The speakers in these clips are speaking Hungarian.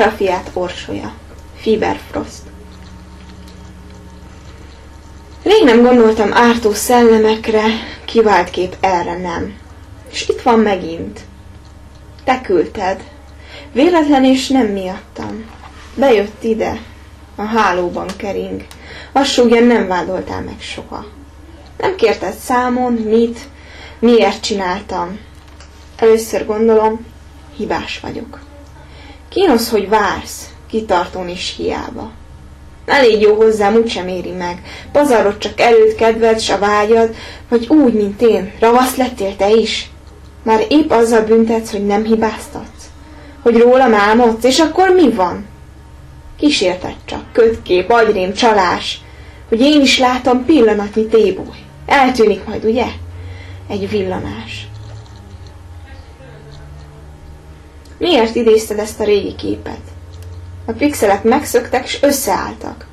Karafiát orsolya. Fieberfrost. Rég nem gondoltam ártó szellemekre, kivált kép erre nem. És itt van megint. Te küldted. Véletlen és nem miattam. Bejött ide. A hálóban kering. Súgja, nem vádoltál meg soha. Nem kérted számon, mit, miért csináltam. Először gondolom, hibás vagyok. Kínosz, hogy vársz, kitartón is hiába. Elég jó hozzám, úgysem éri meg. Pazarod csak előtt kedved, s a vágyad, vagy úgy, mint én. Ravasz lettél te is. Már épp azzal büntetsz, hogy nem hibáztatsz. Hogy rólam álmodsz, és akkor mi van? Kísérted csak, kötkép, agyrém, csalás. Hogy én is látom pillanatnyi téboly. Eltűnik majd, ugye? Egy villanás. Miért idézted ezt a régi képet? A pixelek megszöktek, és összeálltak.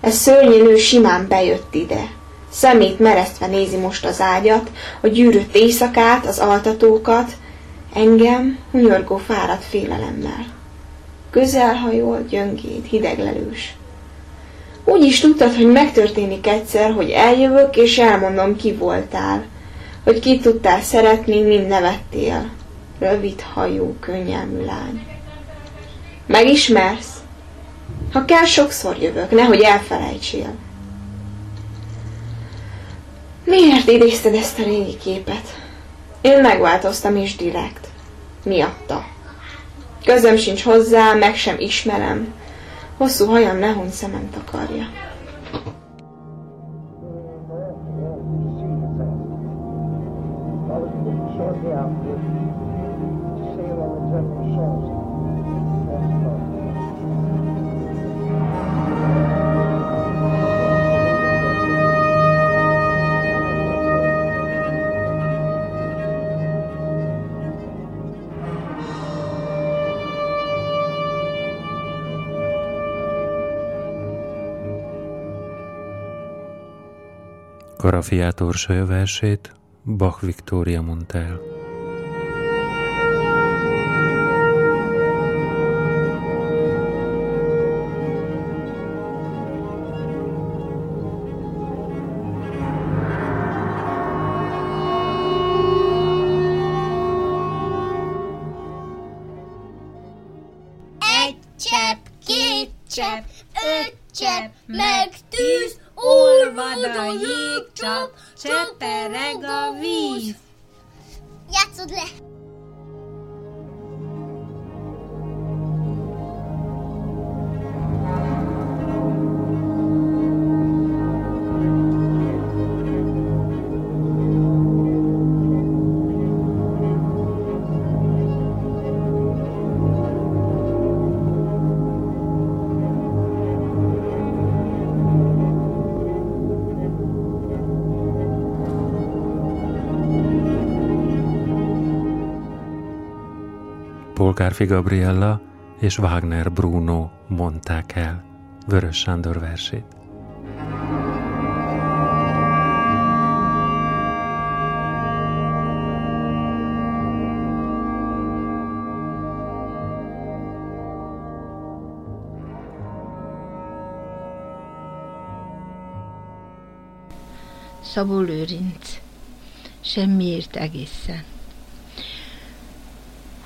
Ez szörnyű nő simán bejött ide. Szemét meresztve nézi most az ágyat, a gyűrött éjszakát, az altatókat, engem hunyorgó fáradt félelemmel. Közelhajol, gyöngéd, hideglelős. Úgy is tudtad, hogy megtörténik egyszer, hogy eljövök, és elmondom, ki voltál. Hogy ki tudtál szeretni, mind nevettél. Rövid hajú, könnyelmű lány. Megismersz? Ha kell, sokszor jövök, nehogy elfelejtsél. Miért idézted ezt a régi képet? Én megváltoztam is direkt. Miatta. Közöm sincs hozzá, meg sem ismerem. Hosszú hajam nehon szemem takarja. Karafiát Orsolya versét Bach Viktória mondta el. Polgárfi Gabriella és Wagner Bruno mondták el Vörös Sándor versét. Szabó Lőrinc. Semmiért egészen.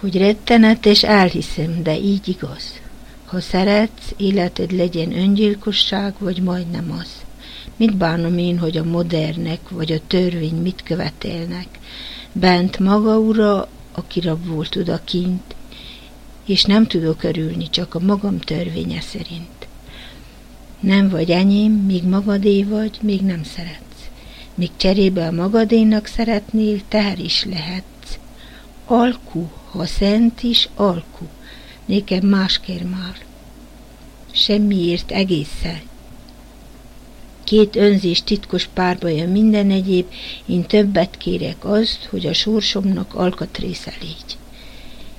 Hogy rettenet, és elhiszem, de így igaz. Ha szeretsz, életed legyen öngyilkosság, vagy majdnem az. Mit bánom én, hogy a modernek, vagy a törvény mit követelnek? Bent maga ura, aki rab volt odakint, és nem tudok örülni, csak a magam törvénye szerint. Nem vagy enyém, míg magadé vagy, még nem szeretsz. Míg cserébe a magadénak szeretnél, teher is lehetsz. Alku, ha szent is, alku. Nékem más kér már. Semmiért egészen. Két önzés titkos párbaja minden egyéb, én többet kérek azt, hogy a sorsomnak alkatrésze légy.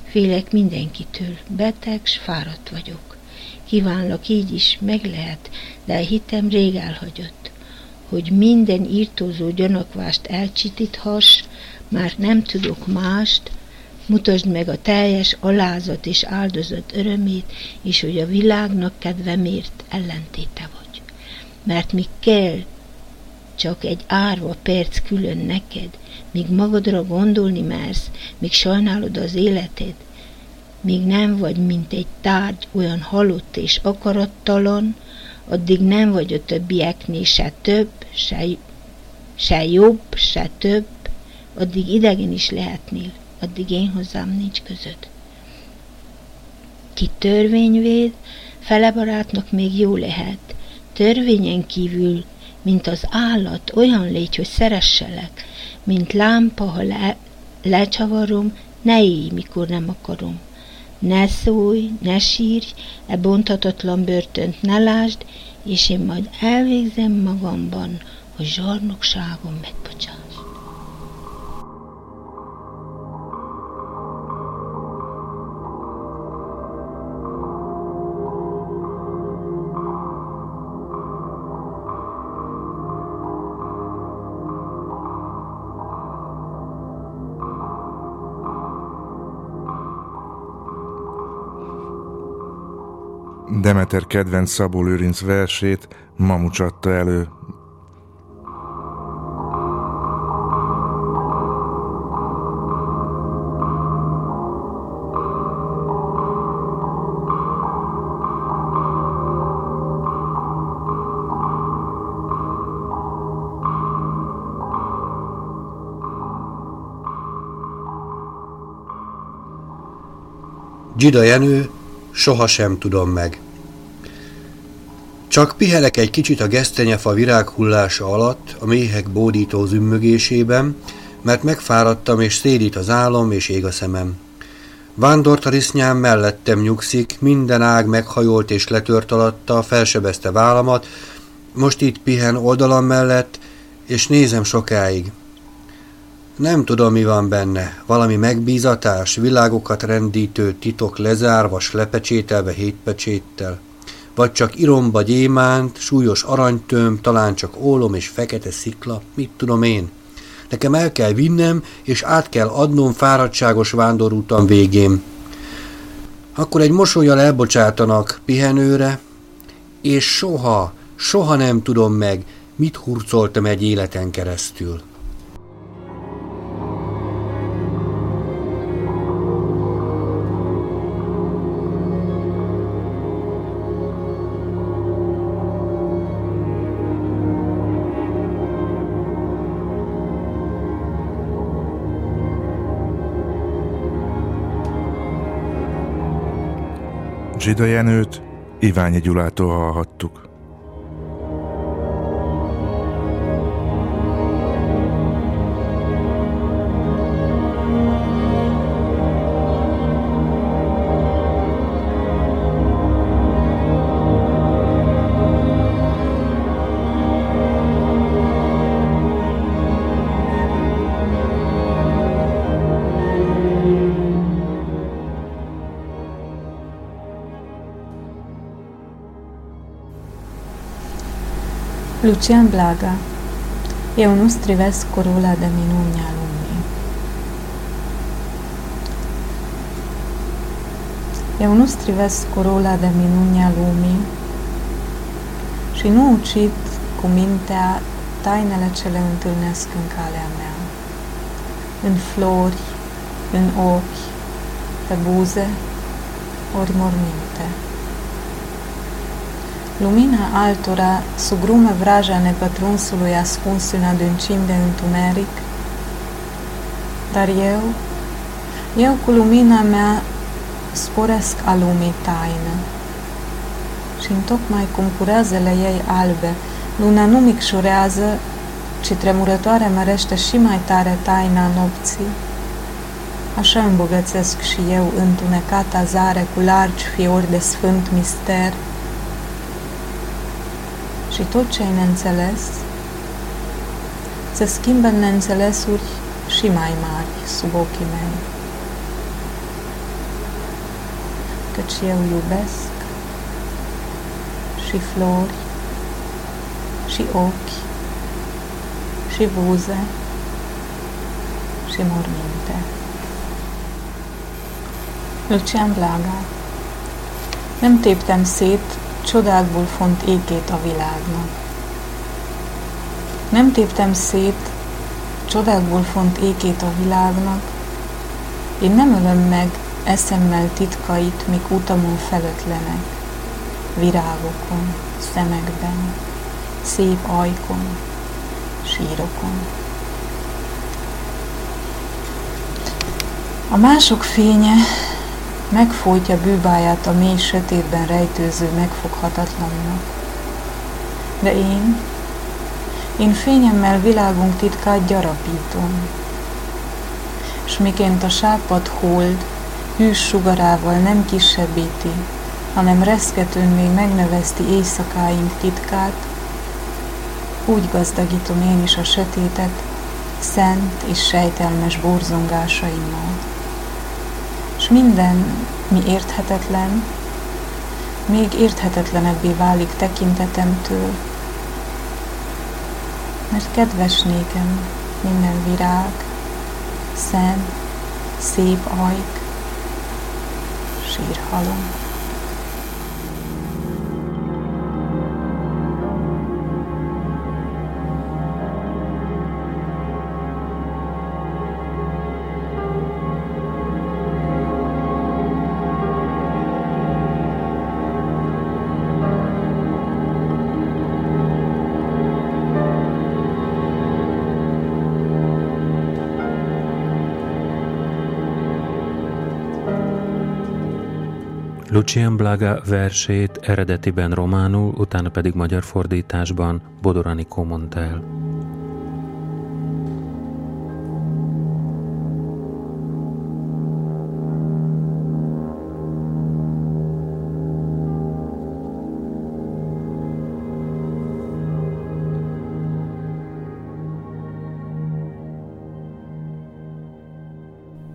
Félek mindenkitől, beteg, s fáradt vagyok. Kívánlak így is, meg lehet, de hitem rég elhagyott. Hogy minden írtózó gyanakvást elcsitíthass, már nem tudok mást, Mutasd meg a teljes alázat és áldozat örömét, és hogy a világnak kedve miért ellentéte vagy. Mert mi kell csak egy árva perc külön neked, míg magadra gondolni mersz, míg sajnálod az életed, míg nem vagy, mint egy tárgy, olyan halott és akarattalan, addig nem vagy a többieknél se több, se, se jobb, se több, addig idegen is lehetnél, addig én hozzám nincs között. Ki törvényvéd, fele barátnak még jó lehet, törvényen kívül, mint az állat, olyan légy, hogy szeresselek, mint lámpa, ha le, lecsavarom, ne élj, mikor nem akarom. Ne szólj, ne sírj, e bontatatlan börtönt ne lásd, és én majd elvégzem magamban, hogy zsarnokságom megbocsát. Demeter kedvenc Szabó Lőrinc versét Mamucs elő. Gida Jenő, sohasem tudom meg. Csak pihenek egy kicsit a gesztenyefa virághullása alatt, a méhek bódító zümmögésében, mert megfáradtam, és szédít az álom, és ég a szemem. Vándortarisznyám mellettem nyugszik, minden ág meghajolt és letört alatta, felsebezte vállamat, most itt pihen oldalam mellett, és nézem sokáig. Nem tudom, mi van benne. Valami megbízatás, világokat rendítő titok lezárva, lepecsételve hétpecséttel vagy csak iromba gyémánt, súlyos aranytöm, talán csak ólom és fekete szikla, mit tudom én. Nekem el kell vinnem, és át kell adnom fáradtságos vándorútam végén. Akkor egy mosolyjal elbocsátanak pihenőre, és soha, soha nem tudom meg, mit hurcoltam egy életen keresztül. Zsida Jenőt Iványi Gyulától hallhattuk. Lucian Blaga Eu nu strivesc corula de minuni a lumii. Eu nu strivesc corula de minuni a lumii și nu ucid cu mintea tainele ce le întâlnesc în calea mea, în flori, în ochi, pe buze, ori morminte. Lumina altora sugrume vraja nepătrunsului ascuns în adâncimi de întuneric, dar eu, eu cu lumina mea sporesc a lumii taină. Și tocmai cum cureazele ei albe, luna nu micșurează, ci tremurătoare mărește și mai tare taina nopții, așa îmbogățesc și eu întunecata zare cu largi fiori de sfânt mister, și tot ce ai neînțeles se schimbă în neînțelesuri și mai mari sub ochii mei. Căci eu iubesc și flori, și ochi, și buze, și morminte. Lucian Blágá. Nem téptem szét csodákból font ékét a világnak. Nem téptem szét csodákból font ékét a világnak, én nem ölöm meg eszemmel titkait, mik utamon felötlenek, virágokon, szemekben, szép ajkon, sírokon. A mások fénye megfojtja bűbáját a mély sötétben rejtőző megfoghatatlannak. De én, én fényemmel világunk titkát gyarapítom, s miként a sápad hold hűs sugarával nem kisebbíti, hanem reszketőn még megnöveszti éjszakáink titkát, úgy gazdagítom én is a sötétet, szent és sejtelmes borzongásaimmal. És minden, mi érthetetlen, még érthetetlenebbé válik tekintetemtől, mert kedves nékem minden virág, szent, szép ajk, sírhalom. Lucian Blaga versét eredetiben románul, utána pedig magyar fordításban Bodor Anikó mondta el.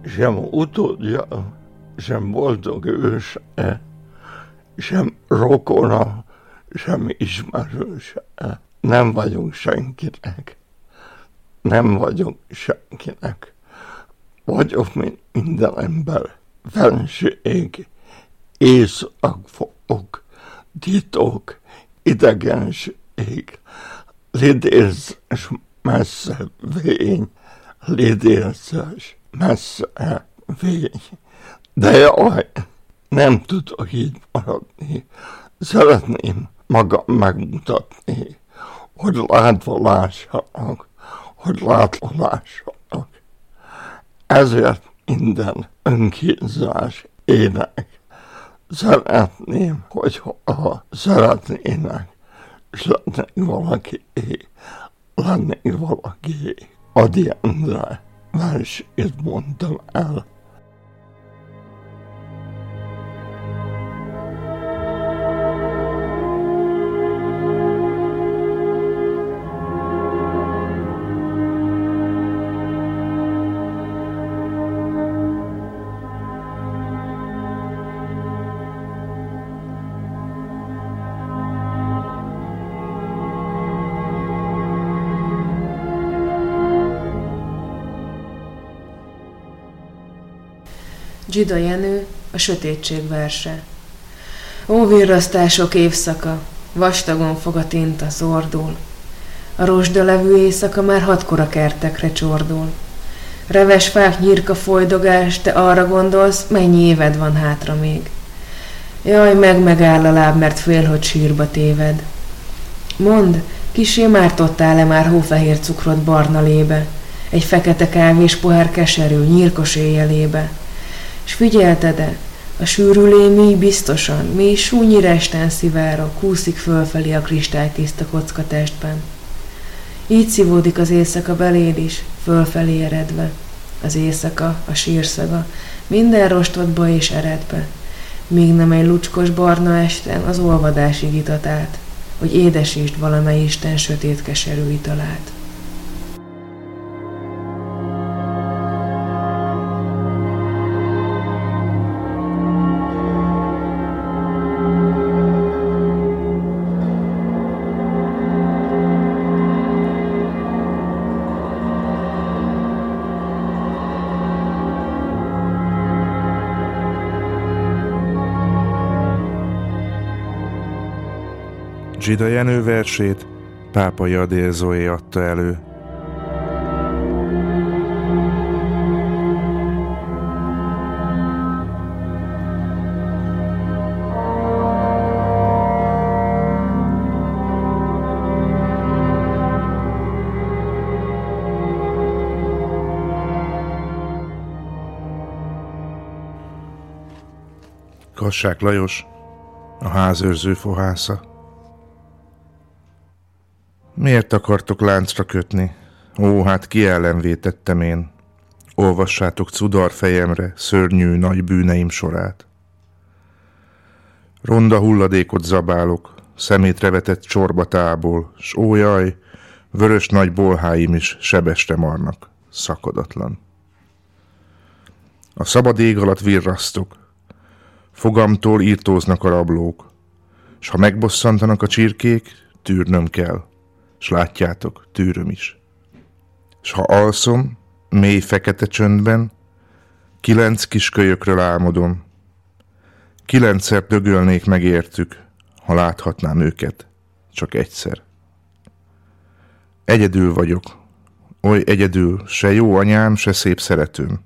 sem utódja sem boldog őse, sem rokona, sem ismerőse. Nem vagyunk senkinek. Nem vagyunk senkinek. Vagyok, mint minden ember. Felső ég, éjszakfok, titok, idegenség, lidérzés messze vény, lidérzés messze vény. De jaj, nem tudok így maradni. Szeretném magam megmutatni, hogy látva lássanak, hogy látva lássanak. Ezért minden önkínzás ének. Szeretném, hogy ha szeretnének, és lennék valaki, lennék valaki. Adi Endre versét mondtam el. Gida Jenő, a sötétség verse. Ó, virrasztások évszaka, vastagon fog a tinta zordul. A rozsda levő éjszaka már hatkor a kertekre csordul. Reves fák nyírka folydogás, te arra gondolsz, mennyi éved van hátra még. Jaj, meg megáll a láb, mert fél, hogy sírba téved. Mond, kisé mártottál-e már hófehér cukrot barna lébe, egy fekete kávés pohár keserű, nyírkos éjjelébe? És figyelted-e, a sűrülé mi biztosan, mi súnyi resten szivárok, kúszik fölfelé a kristálytiszta kocka testben. Így szívódik az éjszaka beléd is, fölfelé eredve. Az éjszaka, a sírszaga, minden rostodba és eredbe. Míg nem egy lucskos barna esten az olvadásig itat át, hogy édesítsd valamely Isten sötét keserű italát. Zsida Jenő versét Pápai Adél Zoé adta elő. Kassák Lajos, a házőrző fohásza. Miért akartok láncra kötni? Ó, hát ki ellen vétettem én? Olvassátok cudar fejemre szörnyű nagy bűneim sorát. Ronda hulladékot zabálok, szemétre csorba tából, s ó jaj, vörös nagy bolháim is sebeste marnak, szakadatlan. A szabad ég alatt virrasztok, Fogamtól írtóznak a rablók, s ha megbosszantanak a csirkék, tűrnöm kell, s látjátok, tűröm is. S ha alszom, mély fekete csöndben, kilenc kis kölyökről álmodom. Kilencszer dögölnék meg értük, ha láthatnám őket, csak egyszer. Egyedül vagyok, oly egyedül, se jó anyám, se szép szeretőm.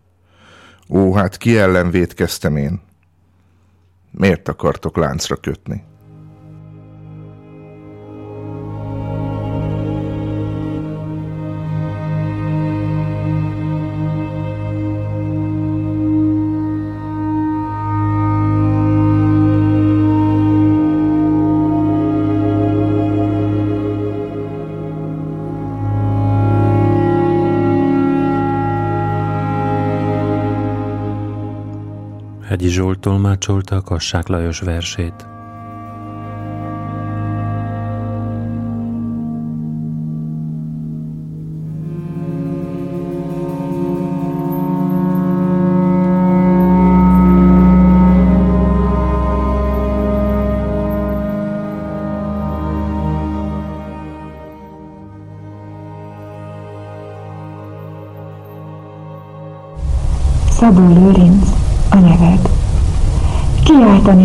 Ó, hát ki ellen vétkeztem én? Miért akartok láncra kötni? Tolmácsolta Kassák Lajos versét.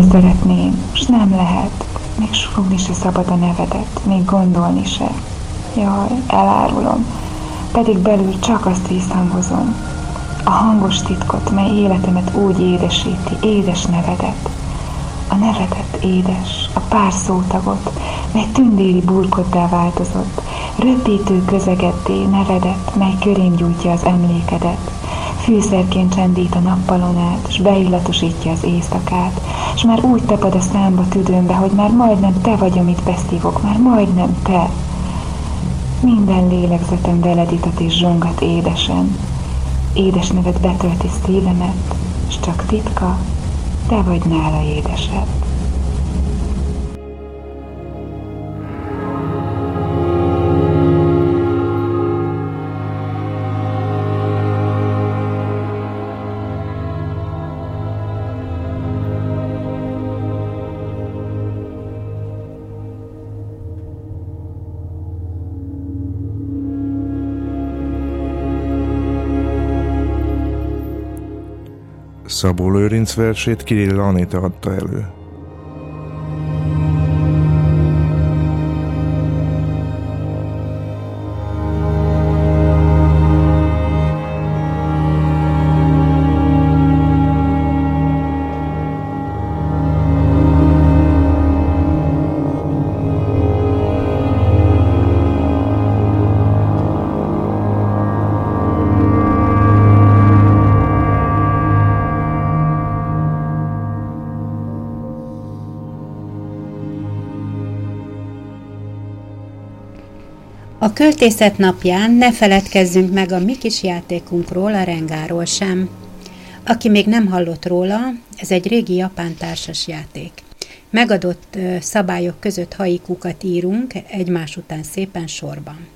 Kiáltani szeretném, s nem lehet. Még súgni se szabad a nevedet, még gondolni se. Jaj, elárulom, pedig belül csak azt visszhangozom. A hangos titkot, mely életemet úgy édesíti, édes nevedet. A nevedet édes, a pár szótagot, mely tündéri burkoddá változott, röpítő közegedé nevedet, mely körém gyújtja az emlékedet fűszerként csendít a nappalon át, s beillatosítja az éjszakát, s már úgy tapad a számba tüdőmbe, hogy már majdnem te vagy, amit beszívok, már majdnem te. Minden lélegzetem veleditat és zsongat édesen. Édes nevet betölti szívemet, s csak titka, te vagy nála édesebb. Szabó Lőrinc versét Kirill Anita adta elő. Költészet napján ne feledkezzünk meg a mi kis játékunkról, a rengáról sem. Aki még nem hallott róla, ez egy régi japán társas játék. Megadott szabályok között haikukat írunk egymás után szépen sorban.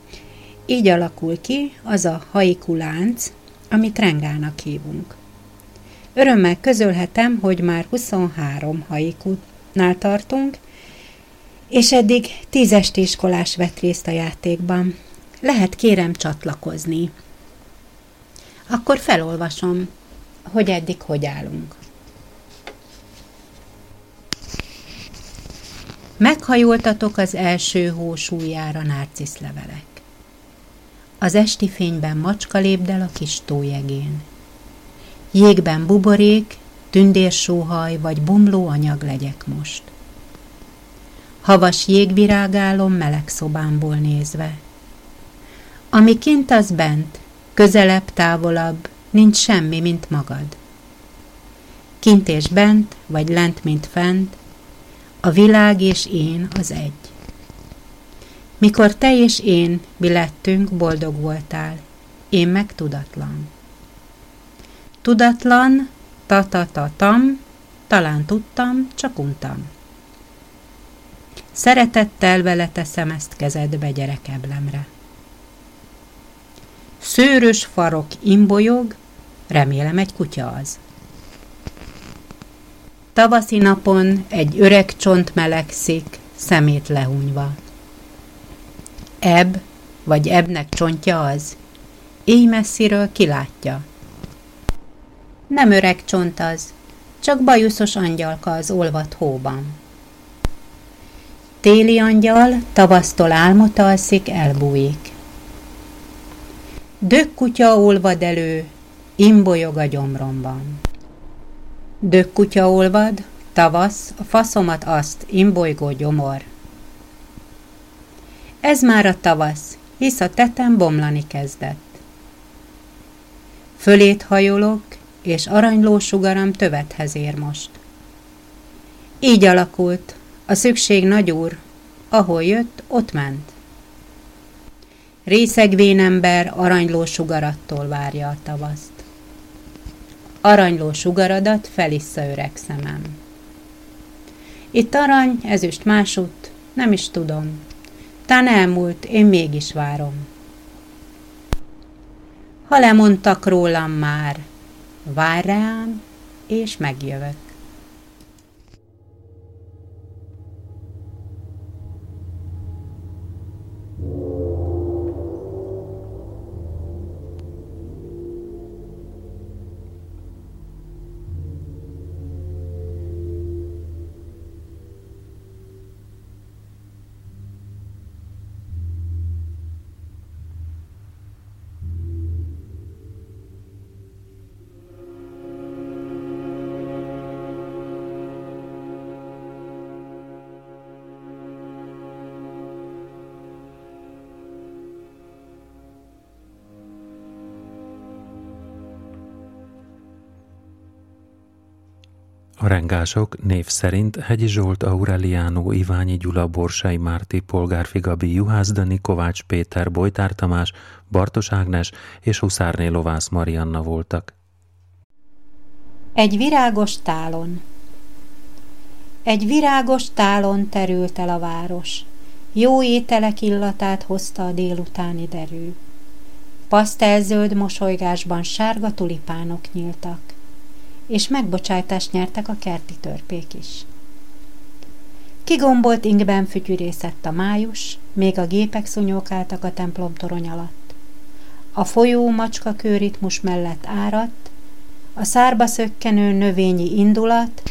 Így alakul ki az a haiku lánc, amit rengának hívunk. Örömmel közölhetem, hogy már 23 haikutnál tartunk, és eddig tíz iskolás vett részt a játékban. Lehet kérem csatlakozni. Akkor felolvasom, hogy eddig hogy állunk. Meghajoltatok az első hó súlyára nárciszlevelek. Az esti fényben macska lépdel a kis tójegén. Jégben buborék, tündérsóhaj vagy bomló anyag legyek most. Havas jégvirágálom meleg szobámból nézve. Ami kint az bent, közelebb, távolabb, nincs semmi, mint magad. Kint és bent, vagy lent, mint fent, a világ és én az egy. Mikor te és én mi lettünk, boldog voltál, én meg tudatlan. Tudatlan, ta-ta-ta-tam, talán tudtam, csak untam. Szeretettel vele teszem ezt kezedbe gyerekeblemre. Szőrös farok imbolyog, remélem egy kutya az. Tavaszi napon egy öreg csont melegszik, szemét lehúnyva. Ebb, vagy ebnek csontja az, éj messziről kilátja. Nem öreg csont az, csak bajuszos angyalka az olvat hóban. Téli angyal tavasztól álmot alszik, elbújik. Dög kutya olvad elő, imbolyog a gyomromban. Dög kutya olvad, tavasz, a faszomat azt, imbolygó gyomor. Ez már a tavasz, hisz a tetem bomlani kezdett. Fölét hajolok, és aranyló sugaram tövethez ér most. Így alakult, a szükség nagyúr, ahol jött, ott ment. Részegvén ember aranyló sugarattól várja a tavaszt. Aranyló sugaradat felissza öreg szemem. Itt arany, ezüst másút, nem is tudom. Tán elmúlt, én mégis várom. Ha lemondtak rólam már, várj rám, és megjövök. Rengások név szerint Hegyi Zsolt, Aureliano, Iványi Gyula, Borsai Márti, Polgárfi Gabi, Juhász Dani, Kovács Péter, Bojtár Tamás, Bartos Ágnes és Huszárné Lovász Marianna voltak. Egy virágos tálon Egy virágos tálon terült el a város. Jó ételek illatát hozta a délutáni derű. Pasztelzöld mosolygásban sárga tulipánok nyíltak és megbocsájtást nyertek a kerti törpék is. Kigombolt ingben fütyűrészett a május, még a gépek szunyókáltak a templom torony alatt. A folyó macska kőritmus mellett áradt, a szárba szökkenő növényi indulat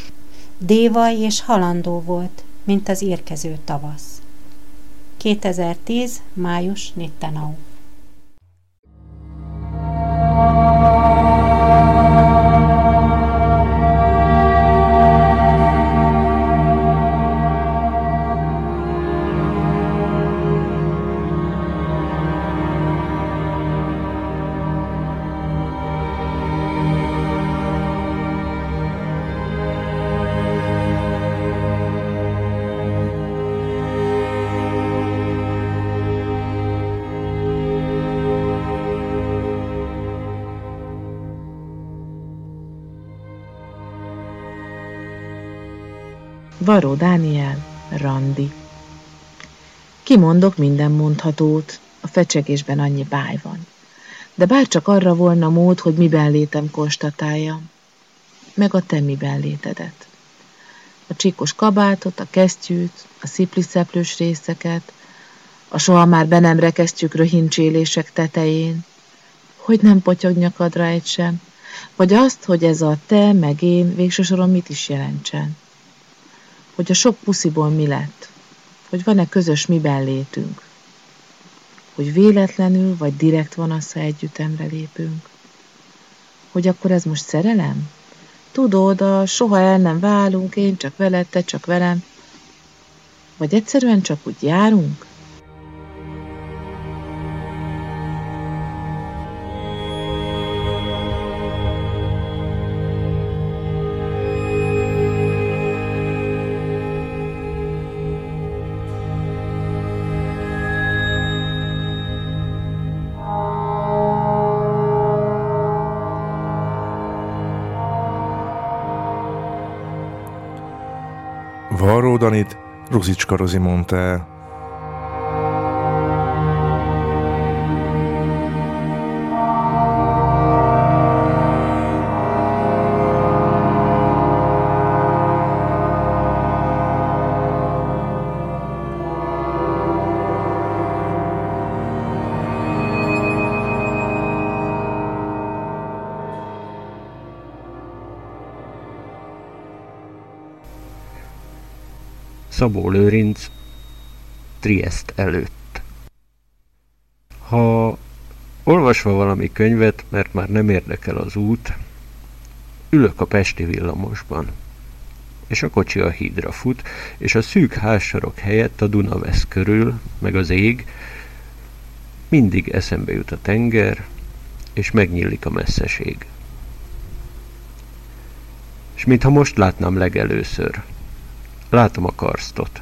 dévaj és halandó volt, mint az érkező tavasz. 2010. május Nittenau Varó Dániel, Randi. Kimondok minden mondhatót, a fecsegésben annyi báj van. De bárcsak arra volna mód, hogy miben létem konstatáljam, meg a te miben létedet. A csíkos kabátot, a kesztyűt, a szipliszeplős részeket, a soha már be nem rekesztjük röhincsélések tetején, hogy nem potyog nyakadra egy sem, vagy azt, hogy ez a te meg én végső soron mit is jelentsen hogy a sok pusziból mi lett, hogy van-e közös miben létünk, hogy véletlenül vagy direkt van az, ha együttemre lépünk. Hogy akkor ez most szerelem? Tudod, a soha el nem válunk, én csak veled, te csak velem. Vagy egyszerűen csak úgy járunk? Danit Ruzicska Rozi mondta el. Szabó Lőrinc Triest előtt. Ha olvasva valami könyvet, mert már nem érdekel az út, ülök a Pesti villamosban, és a kocsi a hídra fut, és a szűk házsarok helyett a Duna vesz körül, meg az ég, mindig eszembe jut a tenger, és megnyílik a messzeség. És mintha most látnám legelőször – Látom a karstot.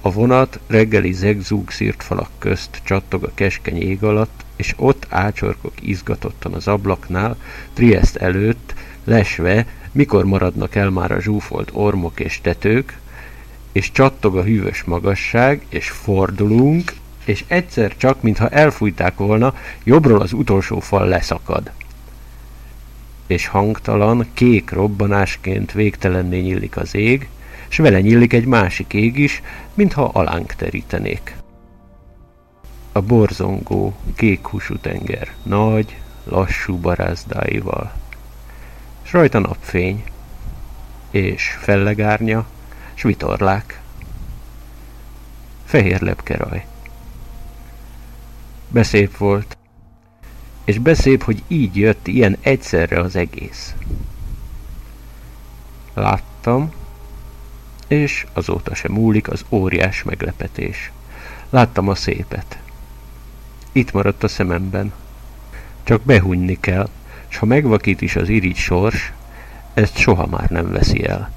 A vonat reggeli zegzúg szírt falak közt csattog a keskeny ég alatt, és ott ácsorkok izgatottan az ablaknál, Triest előtt, lesve, mikor maradnak el már a zsúfolt ormok és tetők, és csattog a hűvös magasság, és fordulunk, és egyszer csak, mintha elfújták volna, jobbról az utolsó fal leszakad és hangtalan, kék robbanásként végtelenné nyílik az ég, s vele nyílik egy másik ég is, mintha alánk terítenék. A borzongó, kék húsú tenger, nagy, lassú barázdáival, s rajta napfény, és fellegárnya, s vitorlák. Fehér lepkeraj. Beszép volt, és beszép, hogy így jött ilyen egyszerre az egész. Láttam, és azóta sem múlik az óriás meglepetés. Láttam a szépet. Itt maradt a szememben. Csak behunyni kell, s ha megvakít is az irigy sors, ezt soha már nem veszi el.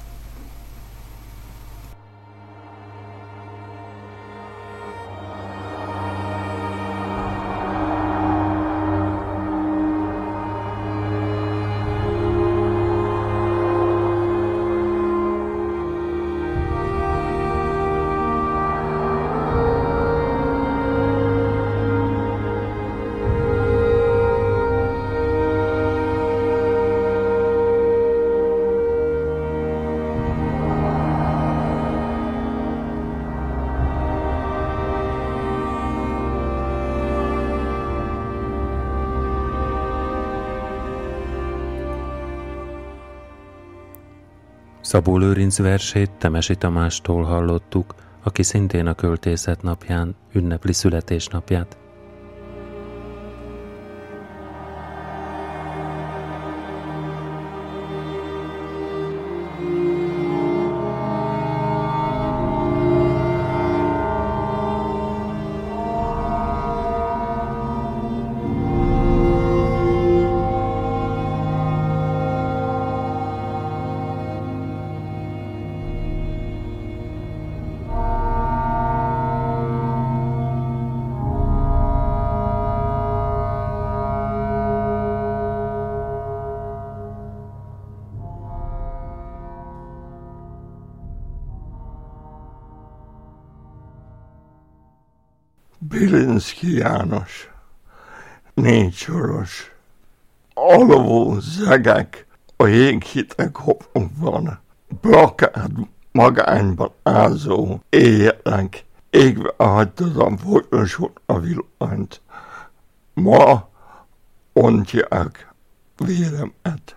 Szabó Lőrinc versét Temesi Tamástól hallottuk, aki szintén a költészet napján ünnepli születésnapját. Bilinszki János, négy soros, alavó zegek a jéghitek homokban, plakád magányban ázó éjjelek, égve hagytad a folyosón a villanyt. Ma ontják véremet.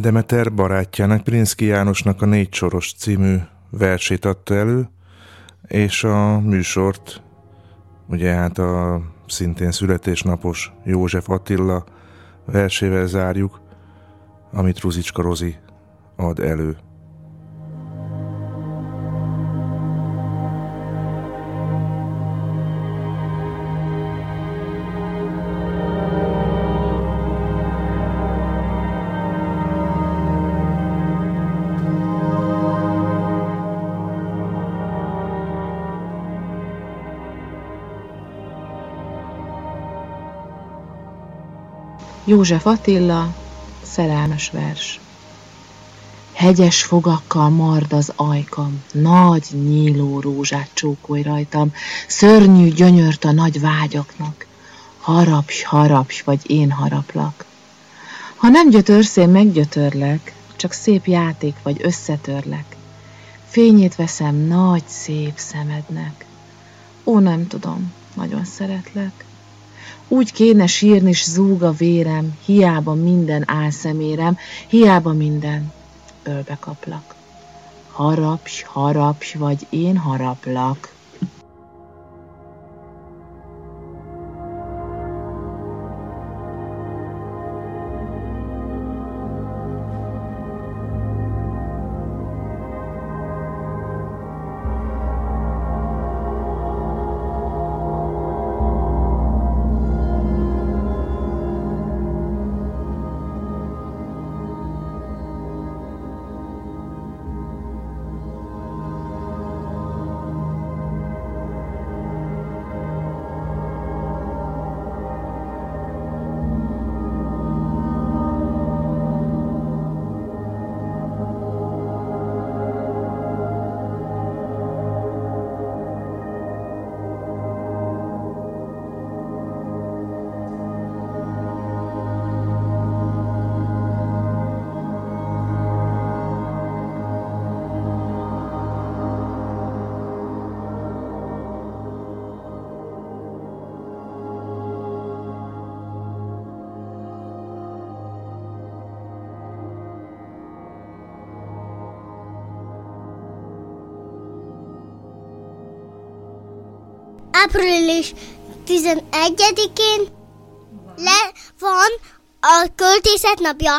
Demeter barátjának, Prinszki Jánosnak a Négy Soros című versét adta elő, és a műsort, ugye hát a szintén születésnapos József Attila versével zárjuk, amit Ruzicska Rozi ad elő. József Attila, szerelmes vers. Hegyes fogakkal mard az ajkam, nagy nyíló rózsát csókolj rajtam, szörnyű gyönyört a nagy vágyaknak. Harapj, harapj, vagy én haraplak. Ha nem gyötörsz, én meggyötörlek, csak szép játék vagy összetörlek. Fényét veszem nagy, szép szemednek. Ó, nem tudom, nagyon szeretlek. Úgy kéne sírni, s zúg a vérem, hiába minden álszemérem, hiába minden ölbe kaplak. Harapj, harapj, vagy én haraplak. Április 11-én le van a költészet napja.